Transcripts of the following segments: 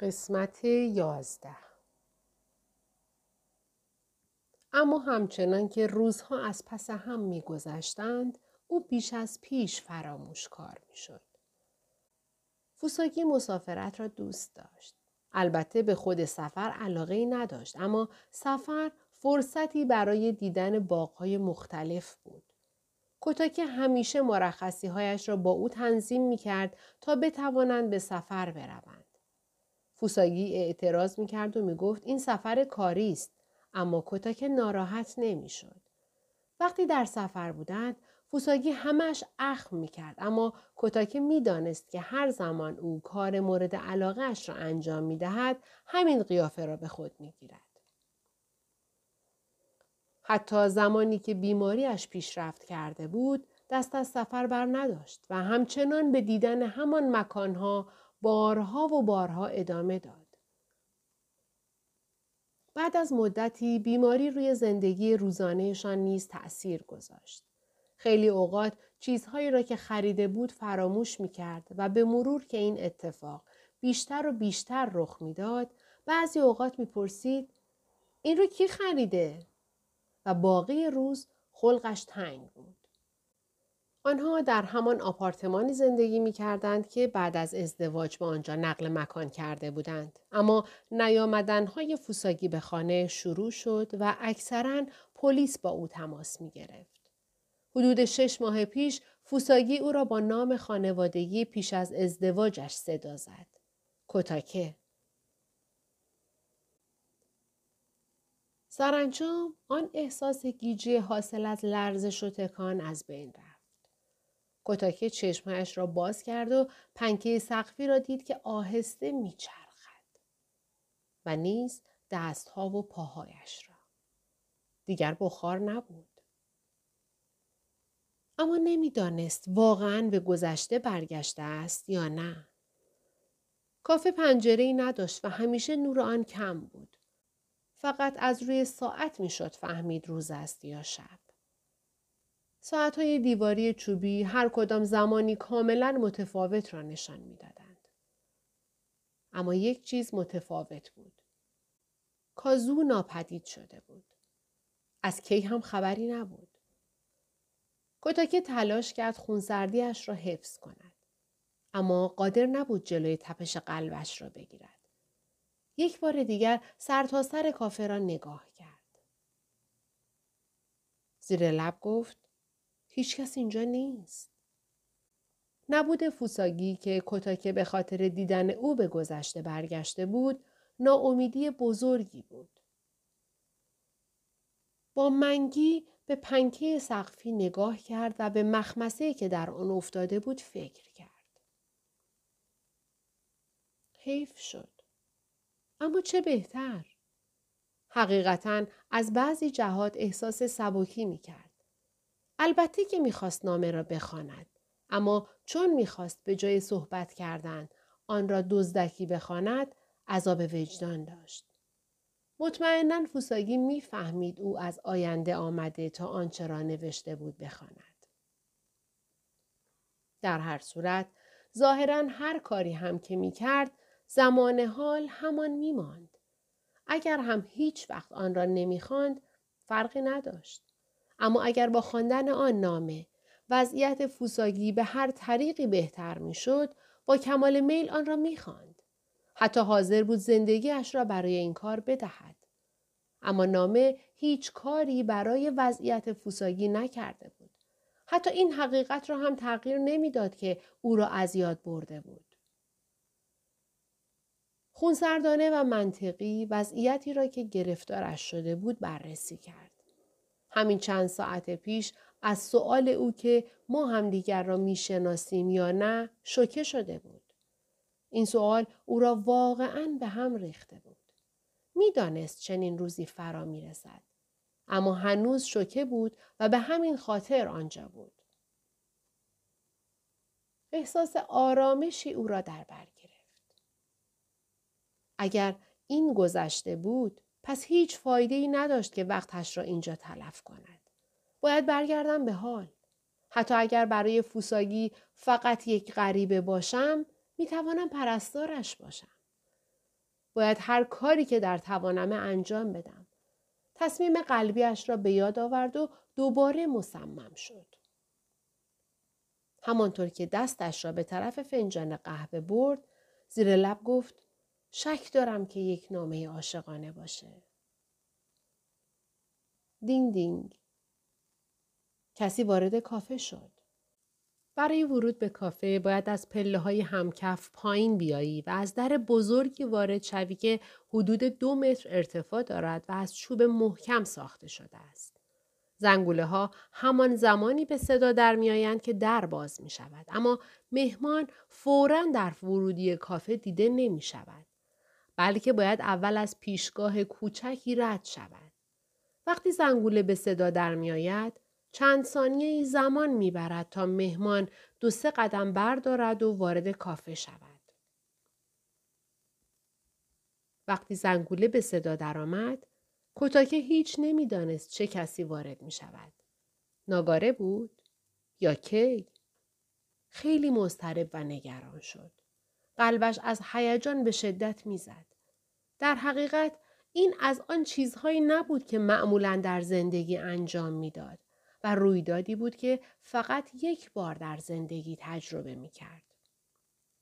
قسمت یازده. اما همچنان که روزها از پس هم میگذشتند او بیش از پیش فراموش کار می‌شد. فوساگی مسافرت را دوست داشت. البته به خود سفر علاقه ای نداشت اما سفر فرصتی برای دیدن باغهای مختلف بود. کتاکه همیشه مرخصی هایش را با او تنظیم می کرد تا بتوانند به سفر بروند. فوساگی اعتراض می کرد و می گفت این سفر کاری است اما کتاکه ناراحت نمی شد. وقتی در سفر بودند فوساگی همش اخم می کرد اما کتاکه می دانست که هر زمان او کار مورد علاقه اش را انجام می دهد همین قیافه را به خود می گیرد. حتی زمانی که بیماریش پیشرفت کرده بود دست از سفر بر نداشت و همچنان به دیدن همان مکانها بارها و بارها ادامه داد. بعد از مدتی بیماری روی زندگی روزانهشان نیز تأثیر گذاشت. خیلی اوقات چیزهایی را که خریده بود فراموش می کرد و به مرور که این اتفاق بیشتر و بیشتر رخ می‌داد بعضی اوقات می‌پرسید این رو کی خریده؟ و باقی روز خلقش تنگ بود. آنها در همان آپارتمانی زندگی می کردند که بعد از ازدواج به آنجا نقل مکان کرده بودند. اما نیامدنهای فوساگی به خانه شروع شد و اکثرا پلیس با او تماس می گرفت. حدود شش ماه پیش فوساگی او را با نام خانوادگی پیش از ازدواجش صدا زد. کتاکه سرانجام آن احساس گیجی حاصل از لرزش و تکان از بین رفت. کتاکه چشمهایش را باز کرد و پنکه سقفی را دید که آهسته میچرخد و نیز دستها و پاهایش را. دیگر بخار نبود. اما نمی‌دانست واقعا به گذشته برگشته است یا نه. کافه پنجره ای نداشت و همیشه نور آن کم بود. فقط از روی ساعت می‌شد فهمید روز است یا شب. ساعت های دیواری چوبی هر کدام زمانی کاملا متفاوت را نشان می‌دادند. اما یک چیز متفاوت بود. کازو ناپدید شده بود. از کی هم خبری نبود. کتاکه تلاش کرد خونسردیش را حفظ کند. اما قادر نبود جلوی تپش قلبش را بگیرد. یک بار دیگر سرتاسر سر کافه نگاه کرد. زیر لب گفت هیچ کس اینجا نیست. نبود فوساگی که کتاکه به خاطر دیدن او به گذشته برگشته بود ناامیدی بزرگی بود. با منگی به پنکه سقفی نگاه کرد و به مخمسه که در آن افتاده بود فکر کرد. حیف شد. اما چه بهتر؟ حقیقتا از بعضی جهات احساس سبکی می کرد. البته که می‌خواست نامه را بخواند اما چون می‌خواست به جای صحبت کردن آن را دزدکی بخواند عذاب وجدان داشت. مطمئنا فوساگی می‌فهمید او از آینده آمده تا آنچه را نوشته بود بخواند. در هر صورت ظاهرا هر کاری هم که می کرد زمان حال همان میماند. اگر هم هیچ وقت آن را نمی‌خواند فرقی نداشت. اما اگر با خواندن آن نامه وضعیت فوساگی به هر طریقی بهتر می‌شد با کمال میل آن را می‌خواند. حتی حاضر بود زندگیش را برای این کار بدهد. اما نامه هیچ کاری برای وضعیت فوساگی نکرده بود. حتی این حقیقت را هم تغییر نمی‌داد که او را از یاد برده بود. خونسردانه و منطقی وضعیتی را که گرفتارش شده بود بررسی کرد. همین چند ساعت پیش از سؤال او که ما همدیگر را می‌شناسیم یا نه شوکه شده بود. این سوال او را واقعا به هم ریخته بود. می‌دانست چنین روزی فرا می رسد. اما هنوز شوکه بود و به همین خاطر آنجا بود. احساس آرامشی او را در بر گرفت. اگر این گذشته بود پس هیچ فایده ای نداشت که وقتش را اینجا تلف کند. باید برگردم به حال. حتی اگر برای فوساگی فقط یک غریبه باشم می توانم پرستارش باشم. باید هر کاری که در توانمه انجام بدم. تصمیم قلبیش را به یاد آورد و دوباره مصمم شد. همانطور که دستش را به طرف فنجان قهوه برد زیر لب گفت شک دارم که یک نامه عاشقانه باشه. دینگ دینگ. کسی وارد کافه شد. برای ورود به کافه باید از پله های همکف پایین بیایی و از در بزرگی وارد شوی که حدود دو متر ارتفاع دارد و از چوب محکم ساخته شده است. زنگوله ها همان زمانی به صدا در میآیند که در باز می شود. اما مهمان فورا در ورودی کافه دیده نمی شود. بلکه باید اول از پیشگاه کوچکی رد شود. وقتی زنگوله به صدا در می آید، چند ثانیه ای زمان می‌برد تا مهمان دو سه قدم بردارد و وارد کافه شود. وقتی زنگوله به صدا درآمد، کتاکه هیچ نمی‌دانست چه کسی وارد می شود. ناگاره بود؟ یا کی؟ خیلی مضطرب و نگران شد. قلبش از هیجان به شدت می‌زد. در حقیقت این از آن چیزهایی نبود که معمولا در زندگی انجام می‌داد. و رویدادی بود که فقط یک بار در زندگی تجربه می کرد.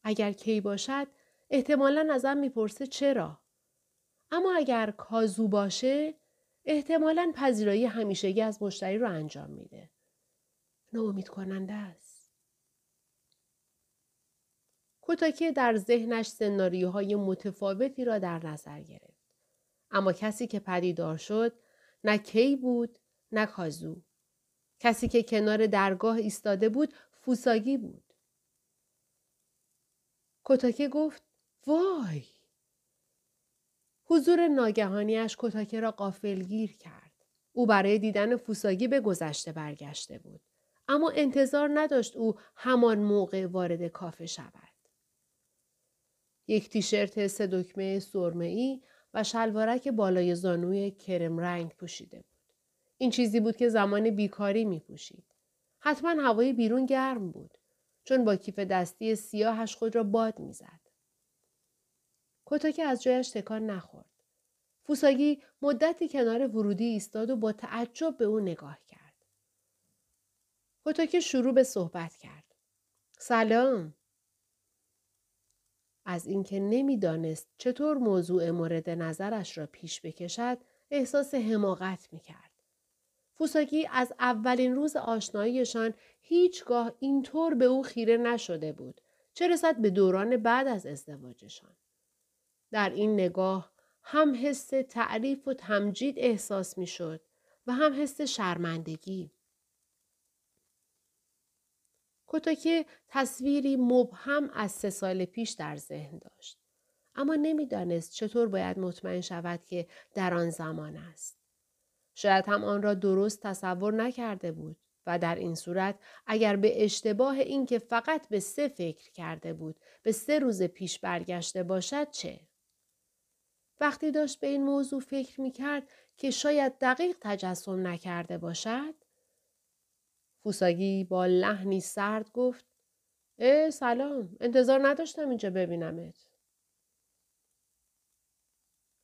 اگر کی باشد احتمالا ازم می‌پرسه چرا؟ اما اگر کازو باشه احتمالا پذیرایی همیشگی از مشتری رو انجام میده. ناامید کننده است. کوتاکی در ذهنش سناریوهای متفاوتی را در نظر گرفت. اما کسی که پدیدار شد نه کی بود نه کازو. کسی که کنار درگاه ایستاده بود فوساگی بود. کتاکه گفت وای حضور ناگهانیش کتاکه را قافلگیر کرد. او برای دیدن فوساگی به گذشته برگشته بود. اما انتظار نداشت او همان موقع وارد کافه شود. یک تیشرت سه دکمه سرمه‌ای و شلوارک بالای زانوی کرم رنگ پوشیده بود. این چیزی بود که زمان بیکاری می پوشید. حتما هوای بیرون گرم بود چون با کیف دستی سیاهش خود را باد می‌زد. کتاکه از جایش تکان نخورد. فوساگی مدتی کنار ورودی ایستاد و با تعجب به او نگاه کرد. کتاکه شروع به صحبت کرد. سلام. از اینکه نمی‌دانست چطور موضوع مورد نظرش را پیش بکشد احساس حماقت می‌کرد. فوساکی از اولین روز آشناییشان هیچگاه اینطور به او خیره نشده بود. چه رسد به دوران بعد از ازدواجشان. در این نگاه هم حس تعریف و تمجید احساس می شد و هم حس شرمندگی. کتاکه تصویری مبهم از سه سال پیش در ذهن داشت. اما نمی‌دانست چطور باید مطمئن شود که در آن زمان است. شاید هم آن را درست تصور نکرده بود و در این صورت اگر به اشتباه اینکه فقط به سه فکر کرده بود به سه روز پیش برگشته باشد چه؟ وقتی داشت به این موضوع فکر می کرد که شاید دقیق تجسم نکرده باشد فوساگی با لحنی سرد گفت اه سلام انتظار نداشتم اینجا ببینمت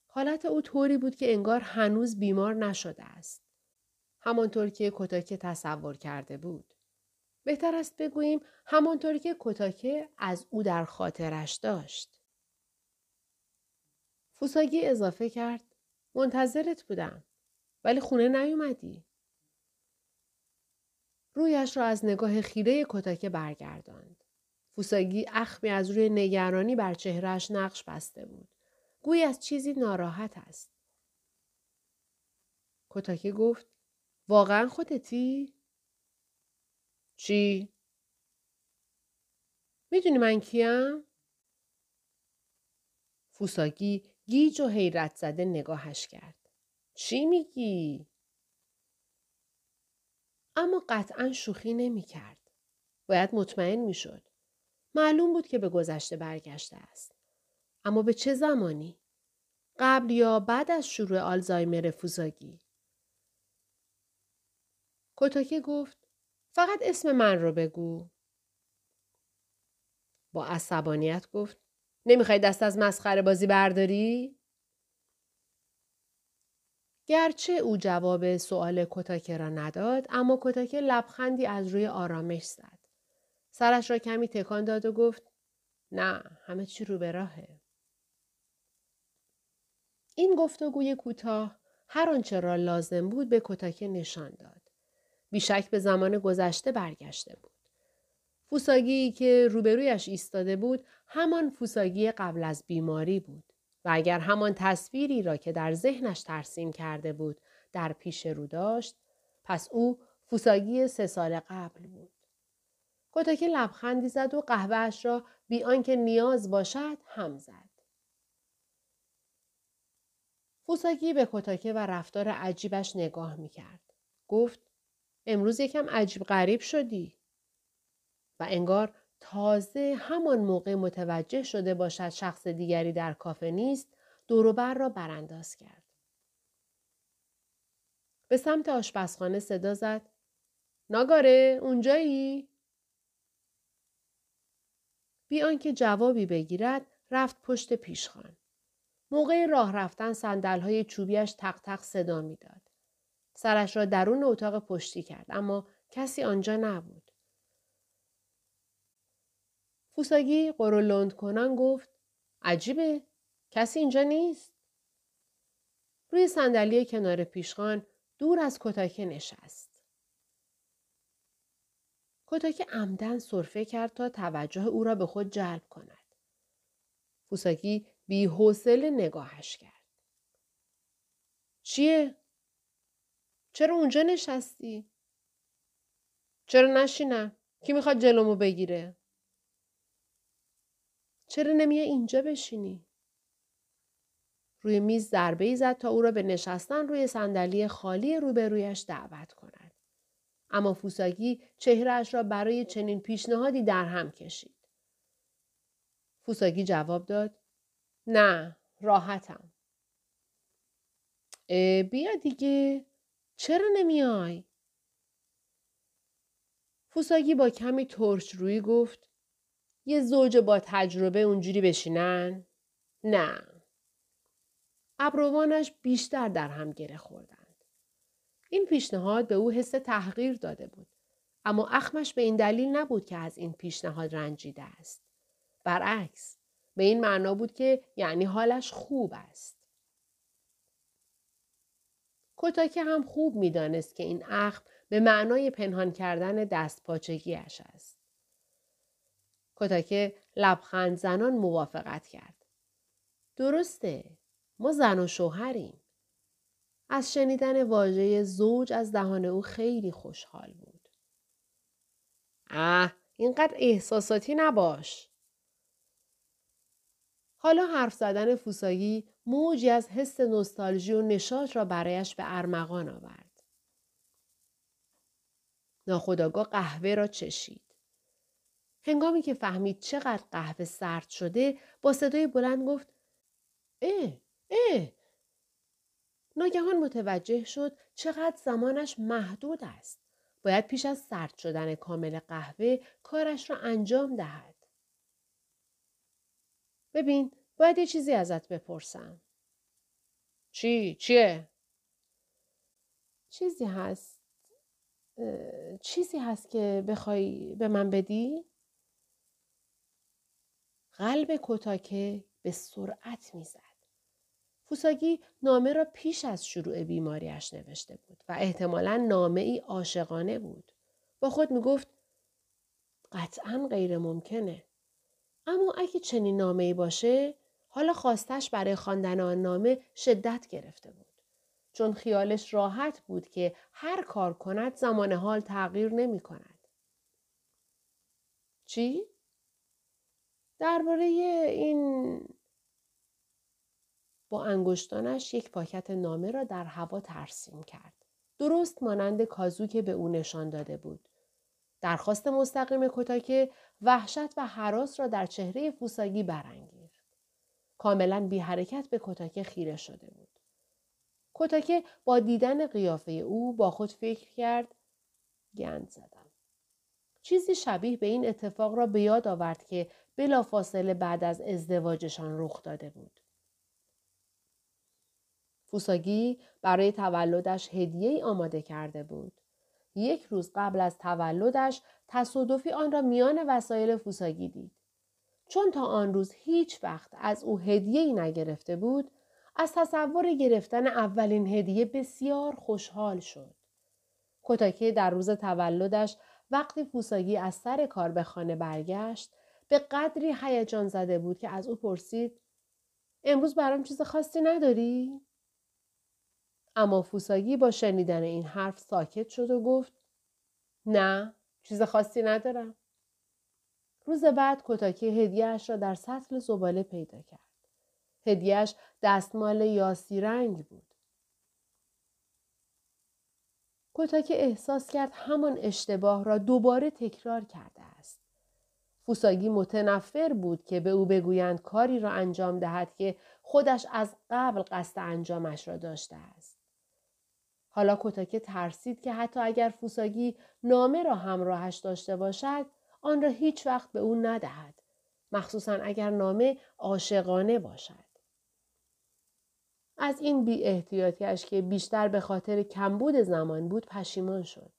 حالت او طوری بود که انگار هنوز بیمار نشده است. همانطور که کتاکه تصور کرده بود. بهتر است بگوییم همانطور که کتاکه از او در خاطرش داشت. فوساگی اضافه کرد. منتظرت بودم. ولی خونه نیومدی. رویش را از نگاه خیره کتاکه برگرداند. فوساگی اخمی از روی نگرانی بر چهرهش نقش بسته بود. گوی از چیزی ناراحت است. کتاکه گفت واقعا خودتی؟ چی؟ می‌دونی من کیم؟ فوساگی گیج و حیرت زده نگاهش کرد. چی میگی؟ اما قطعا شوخی نمی کرد. باید مطمئن می شد. معلوم بود که به گذشته برگشته است. اما به چه زمانی؟ قبل یا بعد از شروع آلزایمر فوزاگی؟ کتاکه گفت فقط اسم من رو بگو. با عصبانیت گفت نمی‌خوای دست از مسخره بازی برداری؟ گرچه او جواب سؤال کتاکه را نداد اما کتاکه لبخندی از روی آرامش زد. سرش را کمی تکان داد و گفت نه همه چی رو به راهه. این گفتگوی کوتاه هر آنچه را لازم بود به کتاکه نشان داد. بیشک به زمان گذشته برگشته بود. فوساگی که روبرویش ایستاده بود همان فوساگی قبل از بیماری بود و اگر همان تصویری را که در ذهنش ترسیم کرده بود در پیش رو داشت پس او فوساگی سه سال قبل بود. کتاکه لبخندی زد و قهوهش را بی آنکه نیاز باشد هم زد. فوساگی به کتاکه و رفتار عجیبش نگاه می کرد. گفت امروز یکم عجیب غریب شدی. و انگار تازه همان موقع متوجه شده باشد شخص دیگری در کافه نیست دوروبر را برانداز کرد. به سمت آشپزخانه صدا زد. ناگاره اونجایی؟ بی آنکه جوابی بگیرد رفت پشت پیشخان. موقع راه رفتن های چوبیش تق تق صدا می‌داد. سرش را درون اتاق پشتی کرد اما کسی آنجا نبود. فوساگی قرولند کنان گفت عجیبه کسی اینجا نیست. روی صندلی کنار پیشخان دور از کتاکه نشست. کتاکه عمدن صرفه کرد تا توجه او را به خود جلب کند. فوساگی بی حوصله نگاهش کرد. چیه؟ چرا اونجا نشستی؟ چرا نشینم؟ کی می‌خواد جلومو بگیره؟ چرا نمیای اینجا بشینی؟ روی میز ضربه ای زد تا او را به نشستن روی صندلی خالی روبرویش دعوت کند. اما فوساگی چهرهش را برای چنین پیشنهادی در هم کشید. فوساگی جواب داد نه راحتم. بیا دیگه چرا نمیای؟ فوساگی با کمی ترش روی گفت یه زوج با تجربه اونجوری بشینن؟ نه. ابروانش بیشتر در هم گره خوردند. این پیشنهاد به او حس تحقیر داده بود. اما اخمش به این دلیل نبود که از این پیشنهاد رنجیده است. برعکس به این معنا بود که یعنی حالش خوب است. کتاکه هم خوب می‌دانست که این اخم به معنای پنهان کردن دست پاچگیش است. کتاکه لبخند زنان موافقت کرد. درسته. ما زن و شوهریم. از شنیدن واژه زوج از دهان او خیلی خوشحال بود. اه اینقدر احساساتی نباش. حالا حرف زدن فوسایی موجی از حس نوستالژی و نشاط را برایش به ارمغان آورد. ناخداگاه قهوه را چشید. هنگامی که فهمید چقدر قهوه سرد شده با صدای بلند گفت اه اه ناگهان متوجه شد چقدر زمانش محدود است. باید پیش از سرد شدن کامل قهوه کارش را انجام دهد. ببین باید یه چیزی ازت بپرسم. چی؟ چیه؟ چیزی هست چیزی هست که بخوای به من بدی؟ قلب کتاکه به سرعت می‌زد. فوساگی نامه را پیش از شروع بیماریش نوشته بود و احتمالا نامه ای عاشقانه بود. با خود می گفت قطعا غیر ممکنه. اما اگه چنین نامه ای باشه حالا خواستش برای خواندن آن نامه شدت گرفته بود. چون خیالش راحت بود که هر کار کند زمان حال تغییر نمی کند. چی؟ درباره این با انگشتانش یک پاکت نامه را در هوا ترسیم کرد. درست مانند کازو که به او نشان داده بود. درخواست مستقیم کتاکه وحشت و حراس را در چهره فوساگی برانگیخت. کاملا بی حرکت به کتاکه خیره شده بود. کتاکه با دیدن قیافه او با خود فکر کرد گند زدم. چیزی شبیه به این اتفاق را به یاد آورد که بلافاصله بعد از ازدواجشان رخ داده بود. فوساگی برای تولدش هدیه ای آماده کرده بود. یک روز قبل از تولدش تصادفی آن را میان وسایل فوساگی دید. چون تا آن روز هیچ وقت از او هدیه ای نگرفته بود، از تصور گرفتن اولین هدیه بسیار خوشحال شد. کتاکه در روز تولدش وقتی فوساگی از سر کار به خانه برگشت به قدری هیجان زده بود که از او پرسید امروز برام چیز خاصی نداری؟ اما فوساگی با شنیدن این حرف ساکت شد و گفت نه چیز خاصی ندارم. روز بعد کتاکی هدیهش را در سطل زباله پیدا کرد. هدیهش دستمال یاسی رنگ بود. کتاکی احساس کرد همان اشتباه را دوباره تکرار کرده است. فوساگی متنفر بود که به او بگویند کاری را انجام دهد که خودش از قبل قصد انجامش را داشته است. حالا کتاکه ترسید که حتی اگر فوساگی نامه را همراهش داشته باشد آن را هیچ وقت به او ندهد مخصوصا اگر نامه عاشقانه باشد. از این بی احتیاطیش که بیشتر به خاطر کمبود زمان بود پشیمان شد.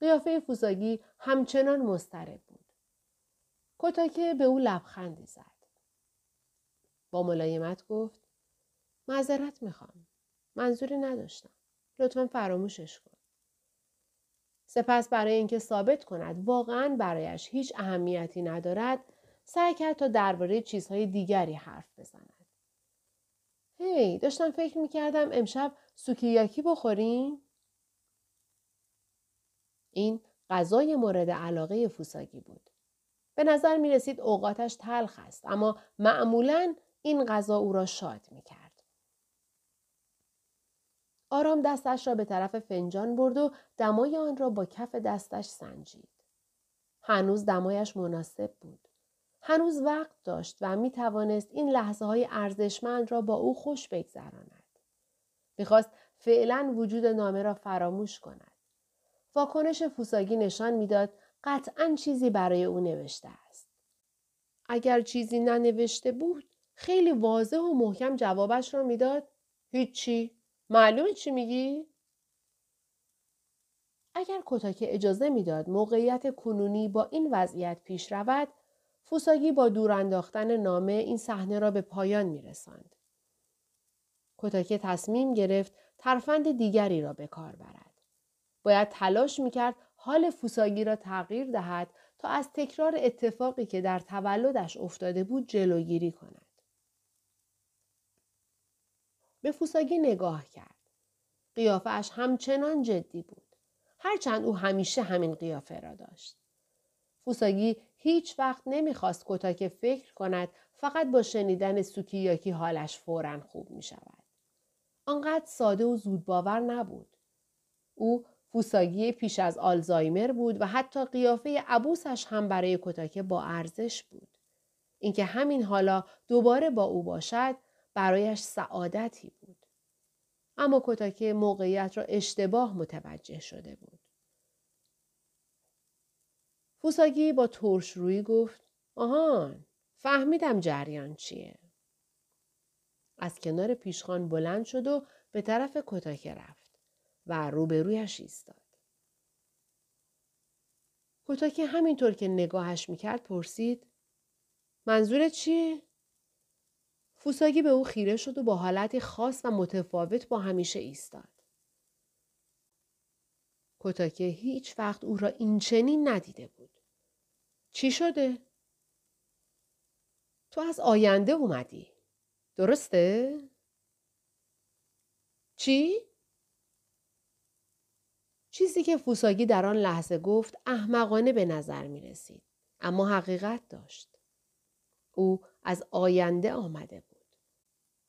قیافه فوساگی همچنان مضطرب بود. کتاکه به او لبخندی زد با ملایمت گفت معذرت می‌خوام منظوری نداشتم لطفا فراموشش کن. سپس برای اینکه ثابت کند واقعا برایش هیچ اهمیتی ندارد سعی کرد تا درباره چیزهای دیگری حرف بزند. هی داشتم فکر می‌کردم امشب سوکیاکی بخوریم؟ این غذای مورد علاقه فوساگی بود. به نظر می رسید اوقاتش تلخ است اما معمولا این غذا او را شاد می کرد. آرام دستش را به طرف فنجان برد و دمای آن را با کف دستش سنجید. هنوز دمایش مناسب بود. هنوز وقت داشت و می توانست این لحظه های ارزشمند را با او خوش بگذراند. می‌خواست فعلا وجود نامه را فراموش کند. واکنش فوساگی نشان می‌داد قطعا چیزی برای او نوشته است. اگر چیزی ننوشته بود خیلی واضح و محکم جوابش را می‌داد هیچی معلومه چی میگی؟ اگر کتاکه اجازه می‌داد موقعیت کنونی با این وضعیت پیش رود، فوساگی با دور انداختن نامه این صحنه را به پایان می رسند. کتاکه تصمیم گرفت ترفند دیگری را به کار برد. باید تلاش می‌کرد حال فوساگی را تغییر دهد تا از تکرار اتفاقی که در تولدش افتاده بود جلوگیری کند. به فوساگی نگاه کرد. قیافش همچنان جدی بود. هرچند او همیشه همین قیافه را داشت. فوساگی هیچ وقت نمی‌خواست کتاکه فکر کند فقط با شنیدن سوکیاکی حالش فورا خوب می شود. آنقدر ساده و زود باور نبود. او فوساگی پیش از آلزایمر بود و حتی قیافه عبوسش هم برای کتاکه با ارزش بود. اینکه همین حالا دوباره با او باشد برایش سعادتی بود. اما کتاکه موقعیت را اشتباه متوجه شده بود. فوساگی با ترش روی گفت آهان فهمیدم جریان چیه. از کنار پیشخان بلند شد و به طرف کتاکه رفت و روبرویش ایستاد. کتاکه همینطور که نگاهش می‌کرد پرسید منظورت چیه؟ فوساگی به او خیره شد و با حالتی خاص و متفاوت با همیشه ایستاد. کتاکه هیچ وقت او را این چنین ندیده بود. چی شده؟ تو از آینده اومدی. درسته؟ چی؟ چیزی که فوساگی در آن لحظه گفت احمقانه به نظر می رسید. اما حقیقت داشت. او از آینده آمده بود.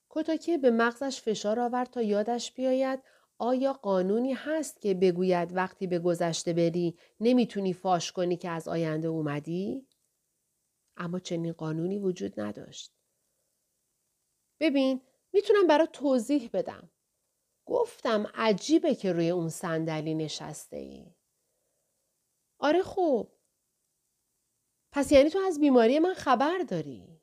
کتاکه به مغزش فشار آورد تا یادش بیاید آیا قانونی هست که بگوید وقتی به گذشته بری نمی‌تونی فاش کنی که از آینده اومدی؟ اما چنین قانونی وجود نداشت. ببین می‌تونم برای توضیح بدم. گفتم عجیبه که روی اون صندلی نشسته ای. آره خوب. پس یعنی تو از بیماری من خبر داری؟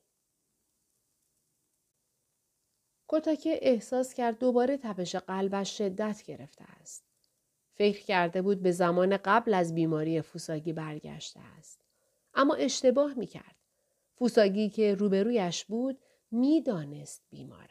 کوتاکه احساس کرد دوباره تپش قلبش شدت گرفته است. فکر کرده بود به زمان قبل از بیماری فوساگی برگشته است. اما اشتباه می کرد. فوساگی که روبرویش بود می‌دانست بیمار